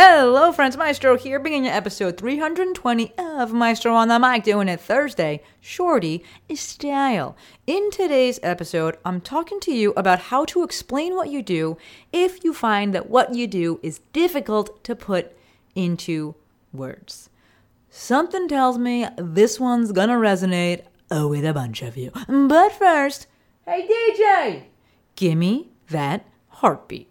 Hello, friends. Maestro here, you episode 320 of Maestro on the Mic, doing it Thursday, shorty is style. In today's episode, I'm talking to you about how to explain what you do if you find that what you do is difficult to put into words. Something tells me this one's gonna resonate with a bunch of you. But first, hey DJ, gimme that heartbeat.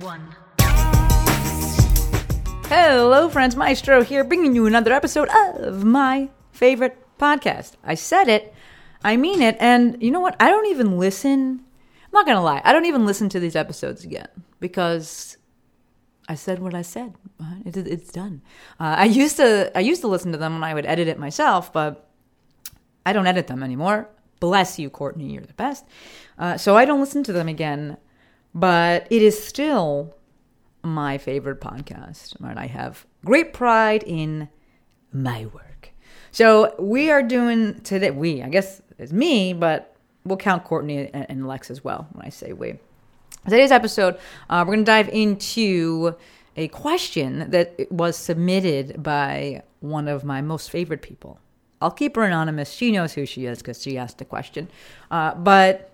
one. Hello, friends. Maestro here, bringing you another episode of my favorite podcast. I said it, I mean it, and you know what? I don't even listen. I'm not gonna lie. I don't even listen to these episodes again because I said what I said. It, it's done. Uh, I used to. I used to listen to them when I would edit it myself, but I don't edit them anymore. Bless you, Courtney. You're the best. Uh, so I don't listen to them again, but it is still my favorite podcast. And I have great pride in my work. So we are doing today, we, I guess it's me, but we'll count Courtney and, Lex as well when I say we. Today's episode, uh, we're going to dive into a question that was submitted by one of my most favorite people. I'll keep her anonymous. She knows who she is because she asked the question. Uh, but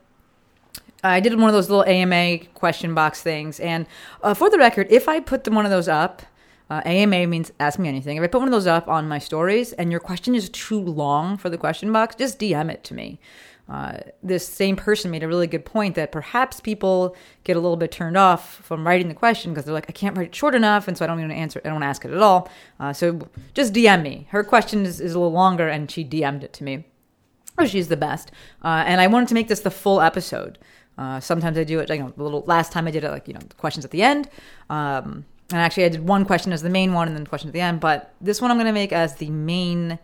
I did one of those little AMA question box things. And uh, for the record, if I put one of those up, uh, AMA means ask me anything. If I put one of those up on my stories and your question is too long for the question box, just DM it to me. Uh, this same person made a really good point that perhaps people get a little bit turned off from writing the question because they're like, I can't write it short enough, and so I don't even answer. it. I don't ask it at all. Uh, so just DM me. Her question is, is a little longer, and she DM'd it to me. Oh, she's the best. Uh, and I wanted to make this the full episode. Uh, sometimes I do it, you know, the little last time I did it, like, you know, questions at the end. Um, and actually, I did one question as the main one and then question at the end. But this one I'm going to make as the main,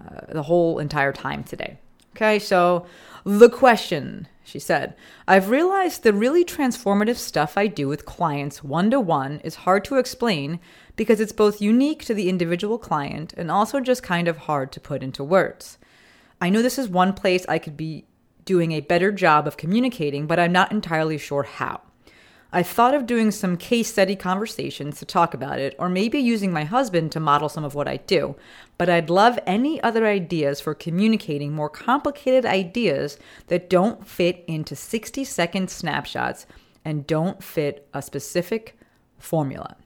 uh, the whole entire time today. Okay, so the question, she said, I've realized the really transformative stuff I do with clients one to one is hard to explain because it's both unique to the individual client and also just kind of hard to put into words. I know this is one place I could be doing a better job of communicating, but I'm not entirely sure how. I've thought of doing some case study conversations to talk about it, or maybe using my husband to model some of what I do. But I'd love any other ideas for communicating more complicated ideas that don't fit into 60 second snapshots and don't fit a specific formula.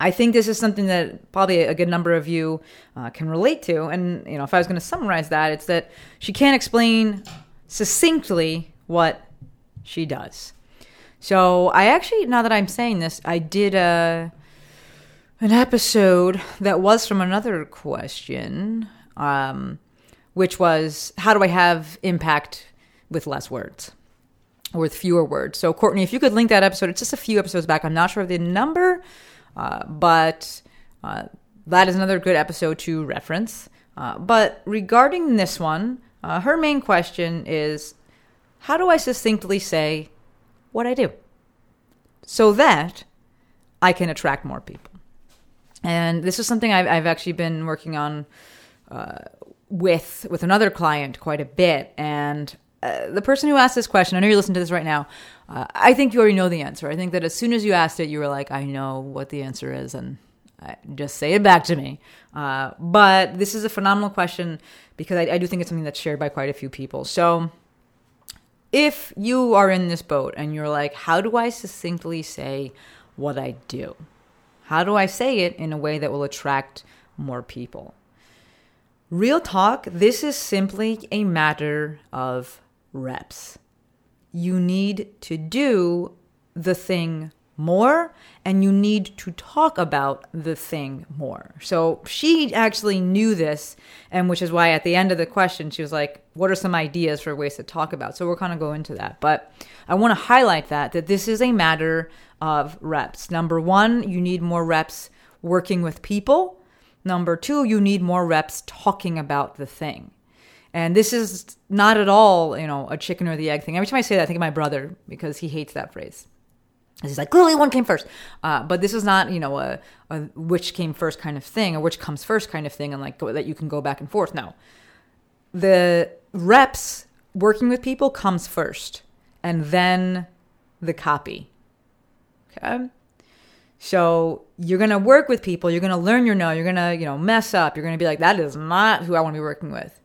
I think this is something that probably a good number of you uh, can relate to. And, you know, if I was going to summarize that, it's that she can't explain succinctly what she does. So I actually, now that I'm saying this, I did a an episode that was from another question, um, which was how do I have impact with less words or with fewer words? So Courtney, if you could link that episode, it's just a few episodes back. I'm not sure of the number, uh, but uh, that is another good episode to reference. Uh, but regarding this one, uh, her main question is how do I succinctly say what I do so that I can attract more people? And this is something I've, I've actually been working on uh, with with another client quite a bit. And uh, the person who asked this question, I know you're listening to this right now. Uh, I think you already know the answer. I think that as soon as you asked it, you were like, I know what the answer is, and just say it back to me. Uh, but this is a phenomenal question because I, I do think it's something that's shared by quite a few people. So if you are in this boat and you're like, how do I succinctly say what I do? How do I say it in a way that will attract more people? Real talk, this is simply a matter of reps. You need to do the thing more and you need to talk about the thing more. So she actually knew this, and which is why at the end of the question, she was like, What are some ideas for ways to talk about? So we're kind of go into that. But I want to highlight that that this is a matter of reps. Number one, you need more reps working with people. Number two, you need more reps talking about the thing. And this is not at all, you know, a chicken or the egg thing. Every time I say that, I think of my brother because he hates that phrase. He's like, clearly one came first. Uh, but this is not, you know, a, a which came first kind of thing or which comes first kind of thing and like that you can go back and forth. No. The reps working with people comes first and then the copy. Okay. So you're to work with people. You're to learn your no. You're to, you know, mess up. You're to be like, that is not who I want to be working with.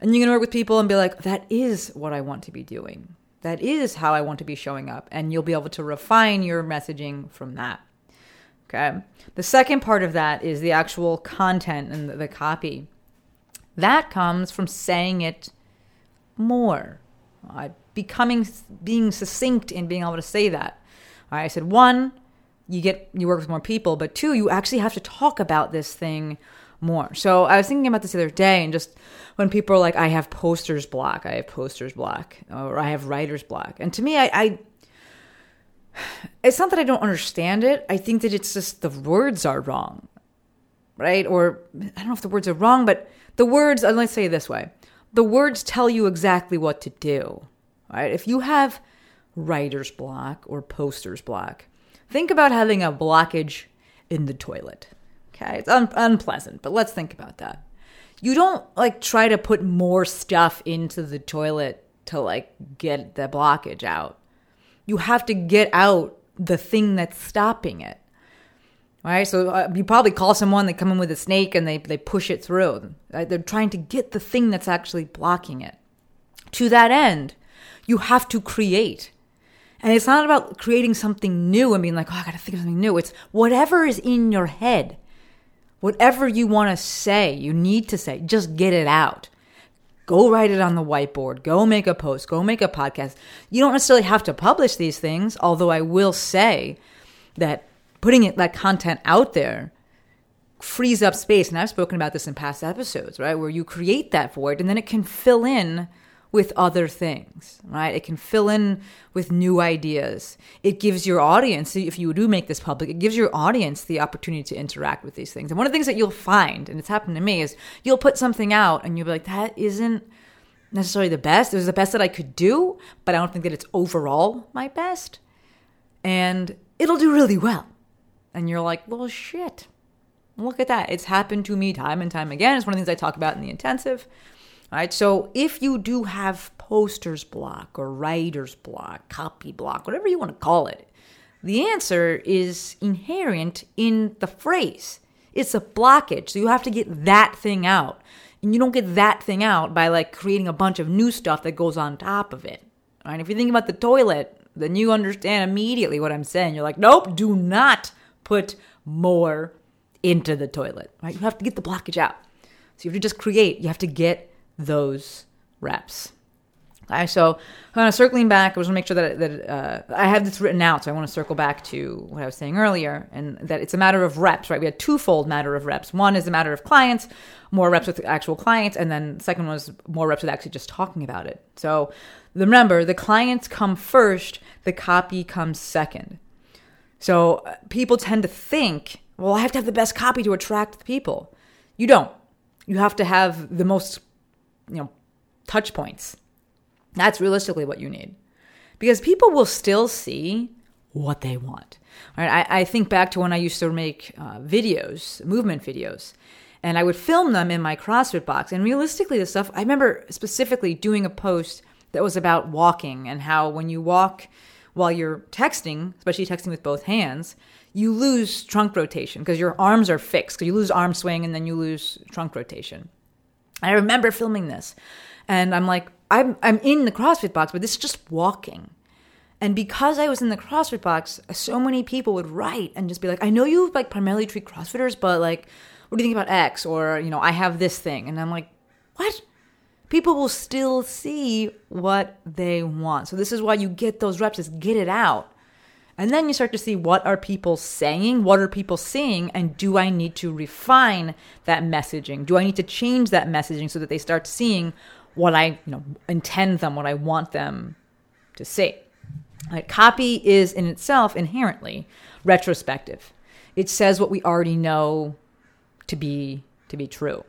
And you're to work with people and be like, that is what I want to be doing. That is how I want to be showing up. And you'll be able to refine your messaging from that. Okay. The second part of that is the actual content and the, copy. That comes from saying it more, uh, becoming, being succinct in being able to say that. All right. I said, one, you get, you work with more people, but two, you actually have to talk about this thing more. So I was thinking about this the other day and just when people are like, I have posters block, I have posters block, or I have writer's block. And to me, I, I it's not that I don't understand it. I think that it's just the words are wrong, right? Or I don't know if the words are wrong, but the words, let's say it this way the words tell you exactly what to do, right? If you have writer's block or posters block, think about having a blockage in the toilet. Okay, it's un- unpleasant, but let's think about that. You don't like try to put more stuff into the toilet to like get the blockage out. You have to get out the thing that's stopping it. Right? So uh, you probably call someone, they come in with a snake and they, they push it through. Right? They're trying to get the thing that's actually blocking it. To that end, you have to create. And it's not about creating something new and being like, oh, I got to think of something new. It's whatever is in your head Whatever you want to say, you need to say, just get it out. Go write it on the whiteboard. Go make a post. Go make a podcast. You don't necessarily have to publish these things, although I will say that putting it, that content out there frees up space. And I've spoken about this in past episodes, right? Where you create that void and then it can fill in with other things, right? It can fill in with new ideas. It gives your audience, if you do make this public, it gives your audience the opportunity to interact with these things. And one of the things that you'll find, and it's happened to me, is you'll put something out and you'll be like, that isn't necessarily the best. It was the best that I could do, but I don't think that it's overall my best. And it'll do really well. And you're like, well, shit. Look at that. It's happened to me time and time again. It's one of the things I talk about in the intensive right? So if you do have posters block or writer's block, copy block, whatever you want to call it, the answer is inherent in the phrase. It's a blockage. So you have to get that thing out. And you don't get that thing out by like creating a bunch of new stuff that goes on top of it. Right? If you think about the toilet, then you understand immediately what I'm saying. You're like, nope, do not put more into the toilet. Right? You have to get the blockage out. So you have to just create. You have to get those reps. Okay, so kind of circling back, I was going to make sure that, that uh, I have this written out. So I want to circle back to what I was saying earlier, and that it's a matter of reps, right? We had twofold matter of reps. One is a matter of clients, more reps with actual clients, and then the second was more reps with actually just talking about it. So remember, the clients come first, the copy comes second. So uh, people tend to think, well, I have to have the best copy to attract the people. You don't. You have to have the most you know, touch points. That's realistically what you need. Because people will still see what they want. Right? I, I think back to when I used to make uh, videos, movement videos, and I would film them in my CrossFit box. And realistically, the stuff, I remember specifically doing a post that was about walking and how when you walk while you're texting, especially texting with both hands, you lose trunk rotation because your arms are fixed. Because you lose arm swing and then you lose trunk rotation. I remember filming this, and I'm like, I'm I'm in the CrossFit box, but this is just walking. And because I was in the CrossFit box, so many people would write and just be like, I know you like primarily treat CrossFitters, but like, what do you think about X? Or, you know, I have this thing. And I'm like, what? People will still see what they want. So this is why you get those reps, is get it out. And then you start to see what are people saying, what are people seeing, and do I need to refine that messaging? Do I need to change that messaging so that they start seeing what I you know intend them, what I want them to see? Right? Copy is in itself inherently retrospective. It says what we already know to be to be true.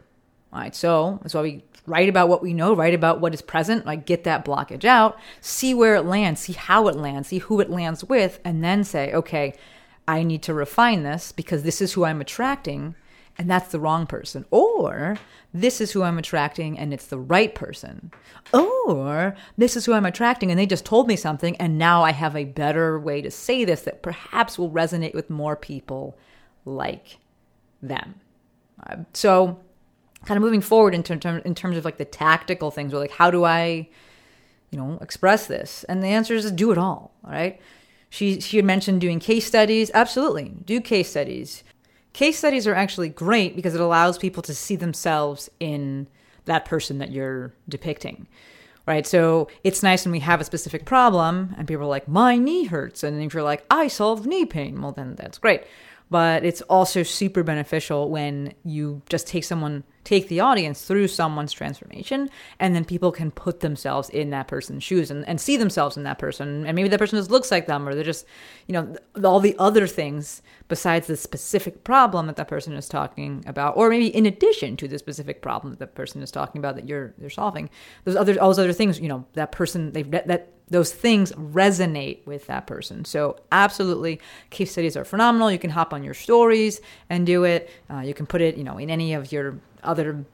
All right, so that's why we write about what we know, write about what is present, like get that blockage out, see where it lands, see how it lands, see who it lands with, and then say, okay, I need to refine this because this is who I'm attracting and that's the wrong person. Or this is who I'm attracting and it's the right person. Or this is who I'm attracting and they just told me something and now I have a better way to say this that perhaps will resonate with more people like them. Uh, so, kind of moving forward in, ter- in terms of like the tactical things, or like how do I, you know, express this? And the answer is do it all. All right. She she had mentioned doing case studies. Absolutely, do case studies. Case studies are actually great because it allows people to see themselves in that person that you're depicting. Right. So it's nice when we have a specific problem and people are like, my knee hurts. And if you're like, I solve knee pain, well, then that's great but it's also super beneficial when you just take someone take the audience through someone's transformation and then people can put themselves in that person's shoes and, and see themselves in that person and maybe that person just looks like them or they're just you know all the other things besides the specific problem that that person is talking about or maybe in addition to the specific problem that that person is talking about that you're they're solving those other all those other things you know that person they've that those things resonate with that person. So, absolutely, case studies are phenomenal. You can hop on your stories and do it. Uh, you can put it, you know, in any of your other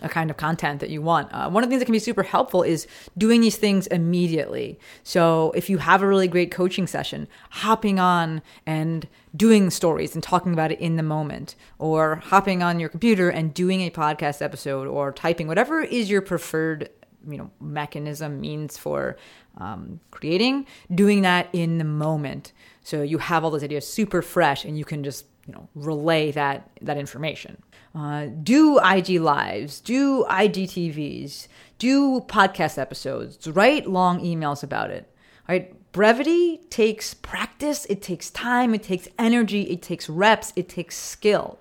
a kind of content that you want. Uh, one of the things that can be super helpful is doing these things immediately. So if you have a really great coaching session, hopping on and doing stories and talking about it in the moment, or hopping on your computer and doing a podcast episode, or typing whatever is your preferred you know mechanism means for um, creating doing that in the moment so you have all those ideas super fresh and you can just you know relay that that information uh, do ig lives do igtvs do podcast episodes write long emails about it right brevity takes practice it takes time it takes energy it takes reps it takes skill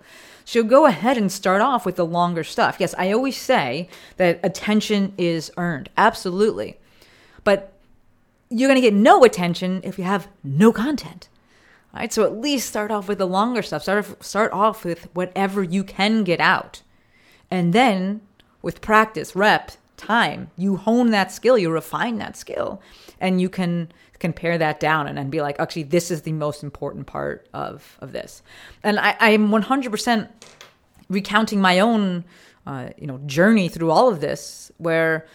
so go ahead and start off with the longer stuff. Yes, I always say that attention is earned. Absolutely. But you're going to get no attention if you have no content. All right? So at least start off with the longer stuff. Start off, start off with whatever you can get out. And then with practice, rep, time, you hone that skill, you refine that skill, and you can compare that down and then be like, actually, this is the most important part of, of this. And I, I'm 100% recounting my own, uh, you know, journey through all of this, where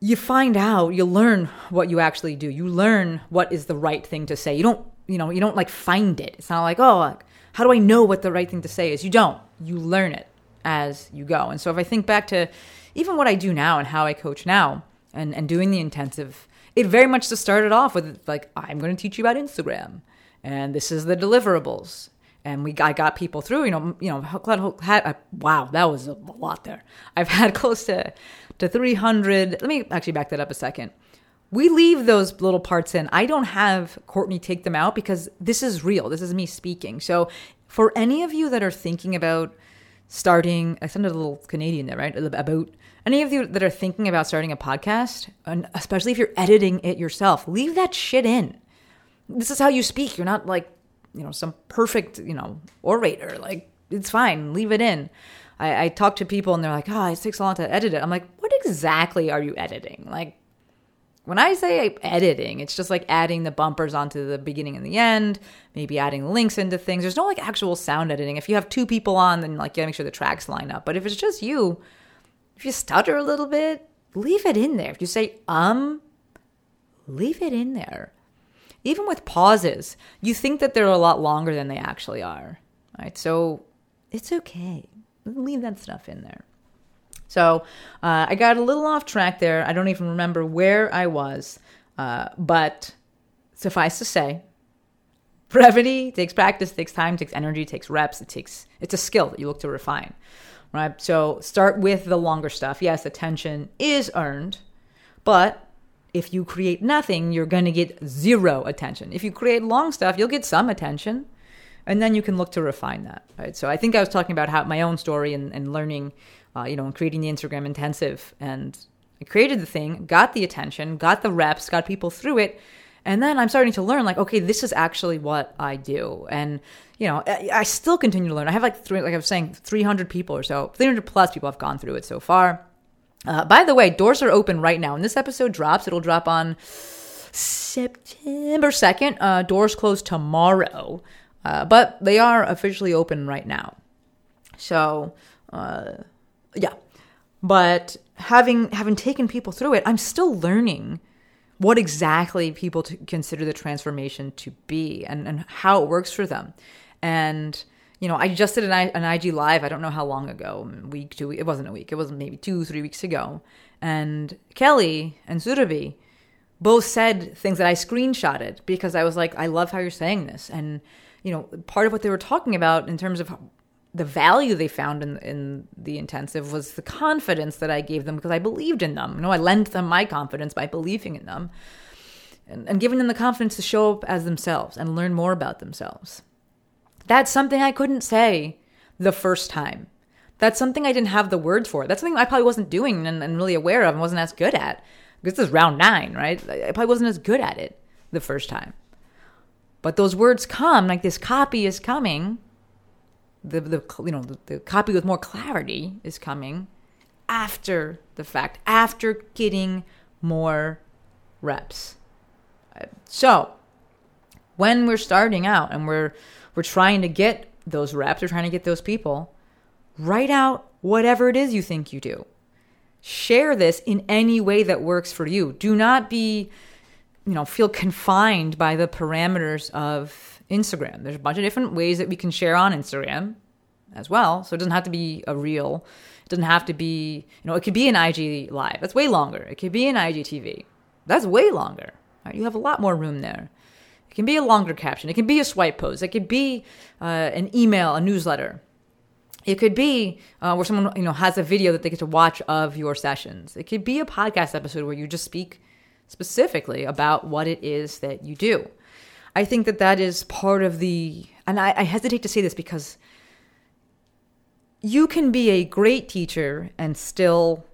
you find out, you learn what you actually do. You learn what is the right thing to say. You don't, you know, you don't like find it. It's not like, oh, like, how do I know what the right thing to say is? You don't. You learn it as you go. And so if I think back to even what I do now and how I coach now and, and doing the intensive it very much just started off with like I'm going to teach you about Instagram, and this is the deliverables, and we I got people through. You know, you know, had, wow, that was a lot there. I've had close to to 300. Let me actually back that up a second. We leave those little parts in. I don't have Courtney take them out because this is real. This is me speaking. So for any of you that are thinking about starting, I sounded a little Canadian there, right? About any of you that are thinking about starting a podcast, and especially if you're editing it yourself, leave that shit in. This is how you speak. You're not like, you know, some perfect, you know, orator. Like, it's fine. Leave it in. I, I talk to people and they're like, oh, it takes a long to edit it. I'm like, exactly are you editing? Like, when I say editing, it's just like adding the bumpers onto the beginning and the end, maybe adding links into things. There's no like actual sound editing. If you have two people on, then like you gotta make sure the tracks line up. But if it's just you, if you stutter a little bit, leave it in there. If you say um, leave it in there. Even with pauses, you think that they're a lot longer than they actually are. Right? So it's okay. Leave that stuff in there. So uh, I got a little off track there. I don't even remember where I was. Uh, but suffice to say, brevity takes practice, takes time, takes energy, takes reps. It takes it's a skill that you look to refine, right? So start with the longer stuff. Yes, attention is earned, but if you create nothing, you're going to get zero attention. If you create long stuff, you'll get some attention. And then you can look to refine that, right? So I think I was talking about how my own story and, and learning, uh, you know, and creating the Instagram intensive. And I created the thing, got the attention, got the reps, got people through it. And then I'm starting to learn, like, okay, this is actually what I do. And, you know, I, still continue to learn. I have like three, like I was saying, 300 people or so, 300 plus people have gone through it so far. Uh, by the way, doors are open right now. When this episode drops, it'll drop on September 2nd. Uh, doors close tomorrow, uh, but they are officially open right now. So, uh, yeah. But having having taken people through it, I'm still learning what exactly people consider the transformation to be and, and how it works for them. And you know, I just did an, an IG live. I don't know how long ago, week, two. It wasn't a week. It was maybe two, three weeks ago. And Kelly and Surabhi both said things that I screenshotted because I was like, I love how you're saying this. And you know, part of what they were talking about in terms of the value they found in in the intensive was the confidence that I gave them because I believed in them. You know, I lent them my confidence by believing in them. And, and giving them the confidence to show up as themselves and learn more about themselves. That's something I couldn't say the first time. That's something I didn't have the words for. That's something I probably wasn't doing and, and really aware of and wasn't as good at. Because this is round nine, right? I probably wasn't as good at it the first time. But those words come, like this copy is coming. The, the you know the, the copy with more clarity is coming after the fact, after getting more reps. Uh, so when we're starting out and we're we're trying to get those reps, we're trying to get those people. Write out whatever it is you think you do. Share this in any way that works for you. Do not be, you know, feel confined by the parameters of Instagram. There's a bunch of different ways that we can share on Instagram as well. So it doesn't have to be a reel. It doesn't have to be, you know, it could be an IG live. That's way longer. It could be an IGTV. That's way longer. Right? You have a lot more room there. It can be a longer caption. It can be a swipe post. It could be uh, an email, a newsletter. It could be uh, where someone you know has a video that they get to watch of your sessions. It could be a podcast episode where you just speak specifically about what it is that you do. I think that that is part of the, and I, I hesitate to say this because you can be a great teacher and still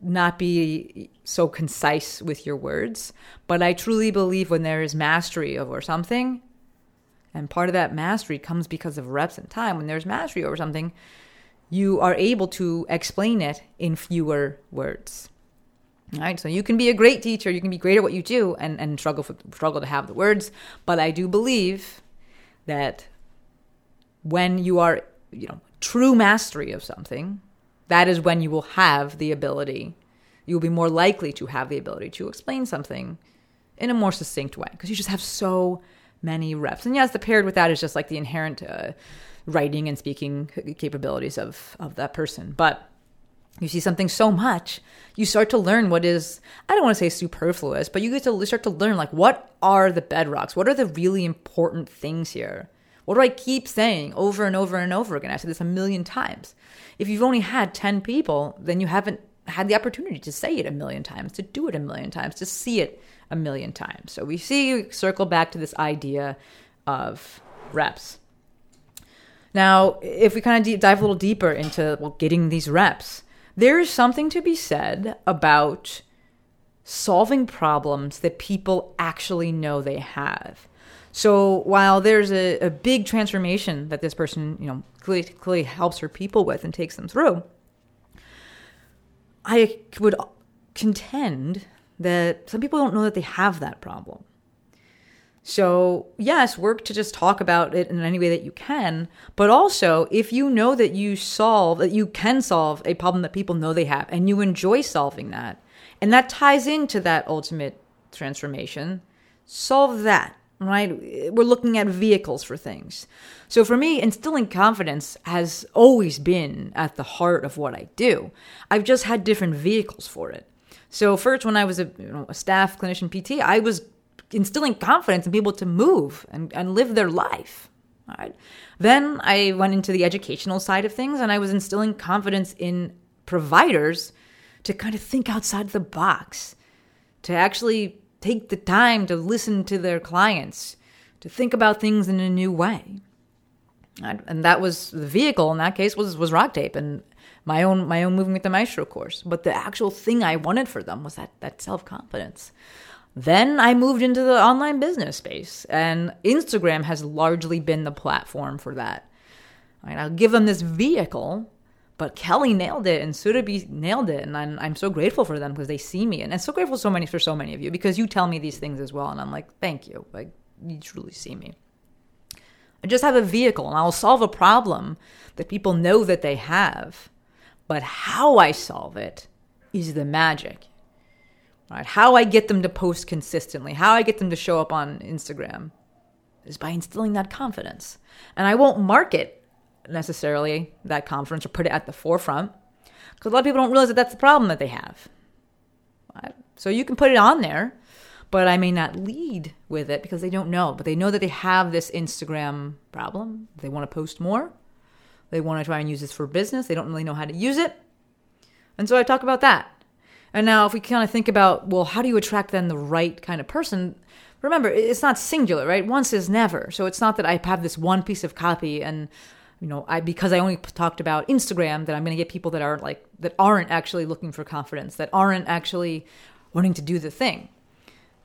not be so concise with your words, but I truly believe when there is mastery over something, and part of that mastery comes because of reps and time, when there's mastery over something, you are able to explain it in fewer words. Right, so you can be a great teacher, you can be great at what you do, and, and struggle for, struggle to have the words. But I do believe that when you are, you know, true mastery of something, that is when you will have the ability, you will be more likely to have the ability to explain something in a more succinct way because you just have so many reps. And yes, the paired with that is just like the inherent uh, writing and speaking capabilities of of that person. But you see something so much, you start to learn what is I don't want to say superfluous, but you get to start to learn like what are the bedrocks? What are the really important things here? What do I keep saying over and over and over again? I said this a million times. If you've only had 10 people, then you haven't had the opportunity to say it a million times, to do it a million times, to see it a million times. So we see circle back to this idea of reps. Now, if we kind of dive a little deeper into well, getting these reps, there is something to be said about solving problems that people actually know they have. So while there's a, a big transformation that this person, you know, clearly, clearly helps her people with and takes them through, I would contend that some people don't know that they have that problem. So, yes, work to just talk about it in any way that you can, but also if you know that you solve, that you can solve a problem that people know they have and you enjoy solving that, and that ties into that ultimate transformation, solve that right? We're looking at vehicles for things. So for me, instilling confidence has always been at the heart of what I do. I've just had different vehicles for it. So first, when I was a, you know, a staff clinician PT, I was instilling confidence in people to move and, and live their life. Right. Then I went into the educational side of things and I was instilling confidence in providers to kind of think outside the box to actually take the time to listen to their clients, to think about things in a new way. And and that was the vehicle in that case was was RockTape and my own my own moving with the maestro course. But the actual thing I wanted for them was that that self confidence. Then I moved into the online business space, and Instagram has largely been the platform for that. Right, I'll give them this vehicle, but Kelly nailed it and Surabhi nailed it, and I'm, I'm so grateful for them because they see me, and I'm so grateful so many for so many of you because you tell me these things as well, and I'm like, thank you, like you truly see me. I just have a vehicle, and I'll solve a problem that people know that they have, but how I solve it is the magic. Right? How I get them to post consistently, how I get them to show up on Instagram is by instilling that confidence. And I won't market necessarily that confidence or put it at the forefront because a lot of people don't realize that that's the problem that they have. Right? So you can put it on there, but I may not lead with it because they don't know. But they know that they have this Instagram problem. They want to post more. They want to try and use this for business. They don't really know how to use it. And so I talk about that. And now, if we kind of think about, well, how do you attract then the right kind of person? Remember, it's not singular, right? Once is never. So it's not that I have this one piece of copy and, you know, I because I only talked about Instagram that I'm going to get people that are like that aren't actually looking for confidence, that aren't actually wanting to do the thing.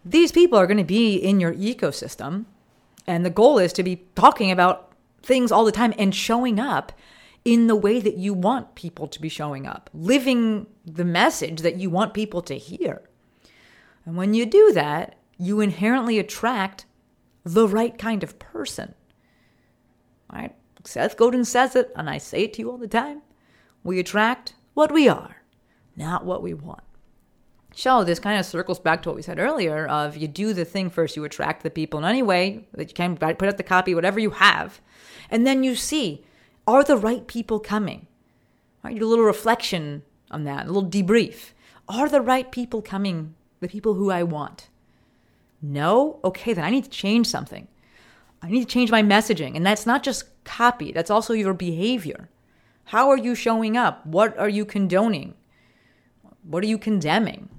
These people are going to be in your ecosystem, and the goal is to be talking about things all the time and showing up in the way that you want people to be showing up, living the message that you want people to hear. And when you do that, you inherently attract the right kind of person. Right? Seth Godin says it, and I say it to you all the time. We attract what we are, not what we want. So this kind of circles back to what we said earlier of you do the thing first, you attract the people in any way that you can put out the copy, whatever you have, and then you see are the right people coming? Right? You do a little reflection on that, a little debrief. Are the right people coming? The people who I want? No? Okay, then I need to change something. I need to change my messaging. And that's not just copy, that's also your behavior. How are you showing up? What are you condoning? What are you condemning?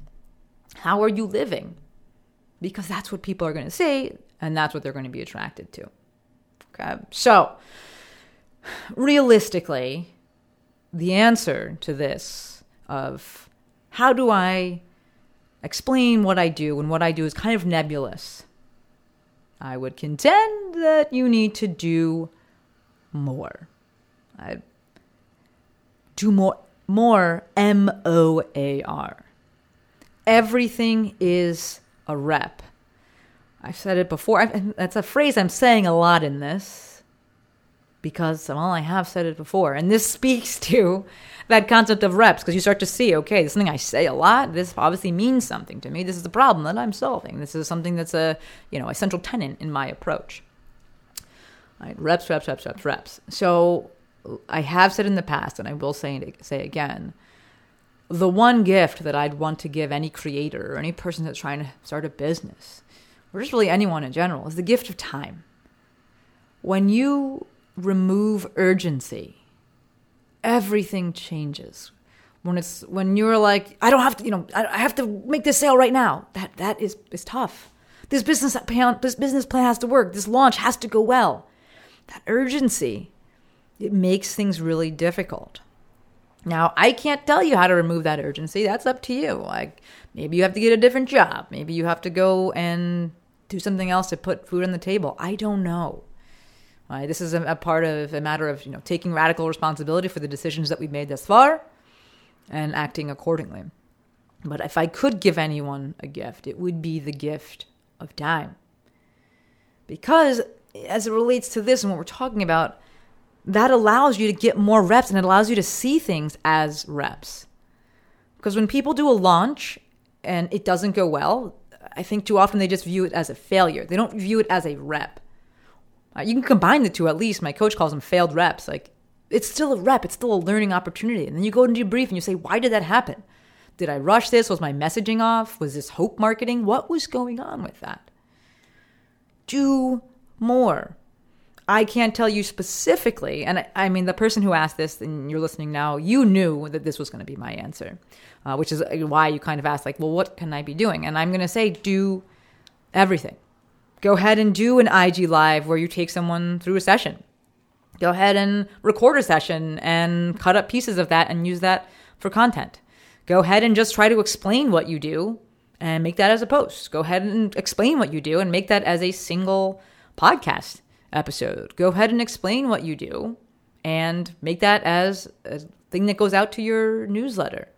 How are you living? Because that's what people are going to see, and that's what they're going to be attracted to. Okay, so realistically, the answer to this of how do I explain what I do and what I do is kind of nebulous. I would contend that you need to do more. I do more more M O A R. Everything is a rep. I've said it before. I've, that's a phrase I'm saying a lot in this because well i have said it before and this speaks to that concept of reps because you start to see okay this is something i say a lot. This obviously means something to me. This is the problem that i'm solving. This is something that's a you know a central tenet in my approach. Right reps reps reps reps reps. So i have said in the past and i will say say again the one gift that i'd want to give any creator or any person that's trying to start a business or just really anyone in general is the gift of time. When you remove urgency, everything changes. When it's when you're like, I don't have to, you know, I have to make this sale right now. That that is is tough. This business plan, this business plan has to work. This launch has to go well. That urgency, it makes things really difficult. Now, I can't tell you how to remove that urgency. That's up to you. Like maybe you have to get a different job. Maybe you have to go and do something else to put food on the table. I don't know. Right? This is a, a part of a matter of you know taking radical responsibility for the decisions that we've made thus far and acting accordingly. But if I could give anyone a gift, it would be the gift of time. Because as it relates to this and what we're talking about, that allows you to get more reps and it allows you to see things as reps. Because when people do a launch and it doesn't go well, I think too often they just view it as a failure. They don't view it as a rep. Uh, you can combine the two at least. My coach calls them failed reps. Like it's still a rep, it's still a learning opportunity. And then you go into debrief and you say, why did that happen? Did I rush this? Was my messaging off? Was this hope marketing? What was going on with that? Do more. I can't tell you specifically. And I, I mean, the person who asked this, and you're listening now, you knew that this was going to be my answer, uh, which is why you kind of asked, like, well, what can I be doing? And I'm going to say, do everything. Go ahead and do an IG live where you take someone through a session. Go ahead and record a session and cut up pieces of that and use that for content. Go ahead and just try to explain what you do and make that as a post. Go ahead and explain what you do and make that as a single podcast episode. Go ahead and explain what you do and make that as a thing that goes out to your newsletter.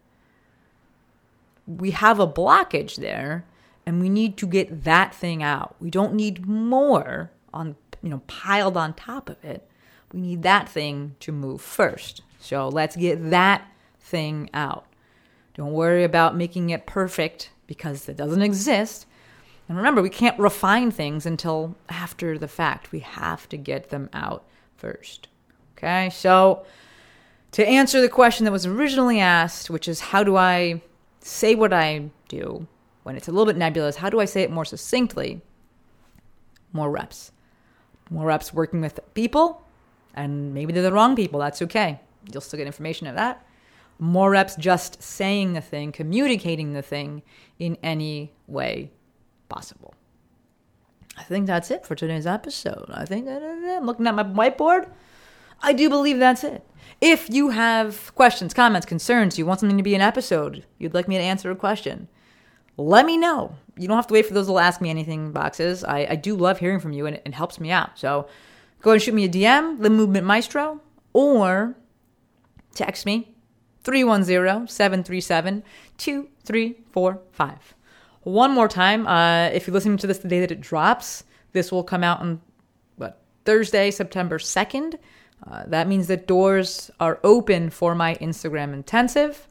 We have a blockage there and we need to get that thing out. We don't need more on, you know, piled on top of it. We need that thing to move first. So let's get that thing out. Don't worry about making it perfect because it doesn't exist. And remember, we can't refine things until after the fact. We have to get them out first. Okay, so to answer the question that was originally asked, which is how do I say what I do when it's a little bit nebulous, how do I say it more succinctly? More reps. More reps working with people, and maybe they're the wrong people. That's okay. You'll still get information of that. More reps just saying the thing, communicating the thing in any way possible. I think that's it for today's episode. I think I'm looking at my whiteboard. I do believe that's it. If you have questions, comments, concerns, you want something to be an episode, you'd like me to answer a question, let me know. You don't have to wait for those little ask me anything boxes. I, I do love hearing from you and it, it helps me out. So go and shoot me a DM, The Movement Maestro, or text me 310 737 2345. One more time, uh, if you're listening to this the day that it drops, this will come out on what Thursday, September 2nd. Uh, that means that doors are open for my Instagram intensive.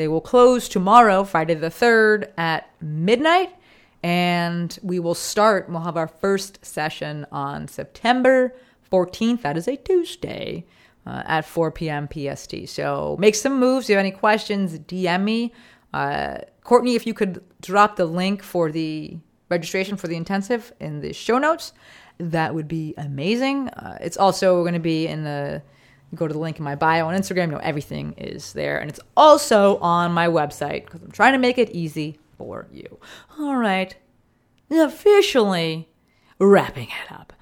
They will close tomorrow, Friday the 3rd at midnight, and we will start. We'll have our first session on September 14th. That is a Tuesday uh, at 4 p.m. PST. So make some moves. If you have any questions, DM me. Uh, Courtney, if you could drop the link for the registration for the intensive in the show notes, that would be amazing. Uh, it's also going to be in the go to the link in my bio on Instagram. You know, everything is there, and it's also on my website because I'm trying to make it easy for you. All right, officially wrapping it up.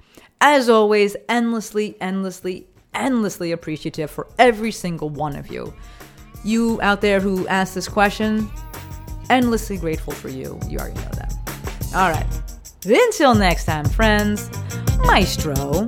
As always, endlessly, endlessly, endlessly appreciative for every single one of you. You out there who asked this question, endlessly grateful for you. You already know that. All right. Until next time, friends, Maestro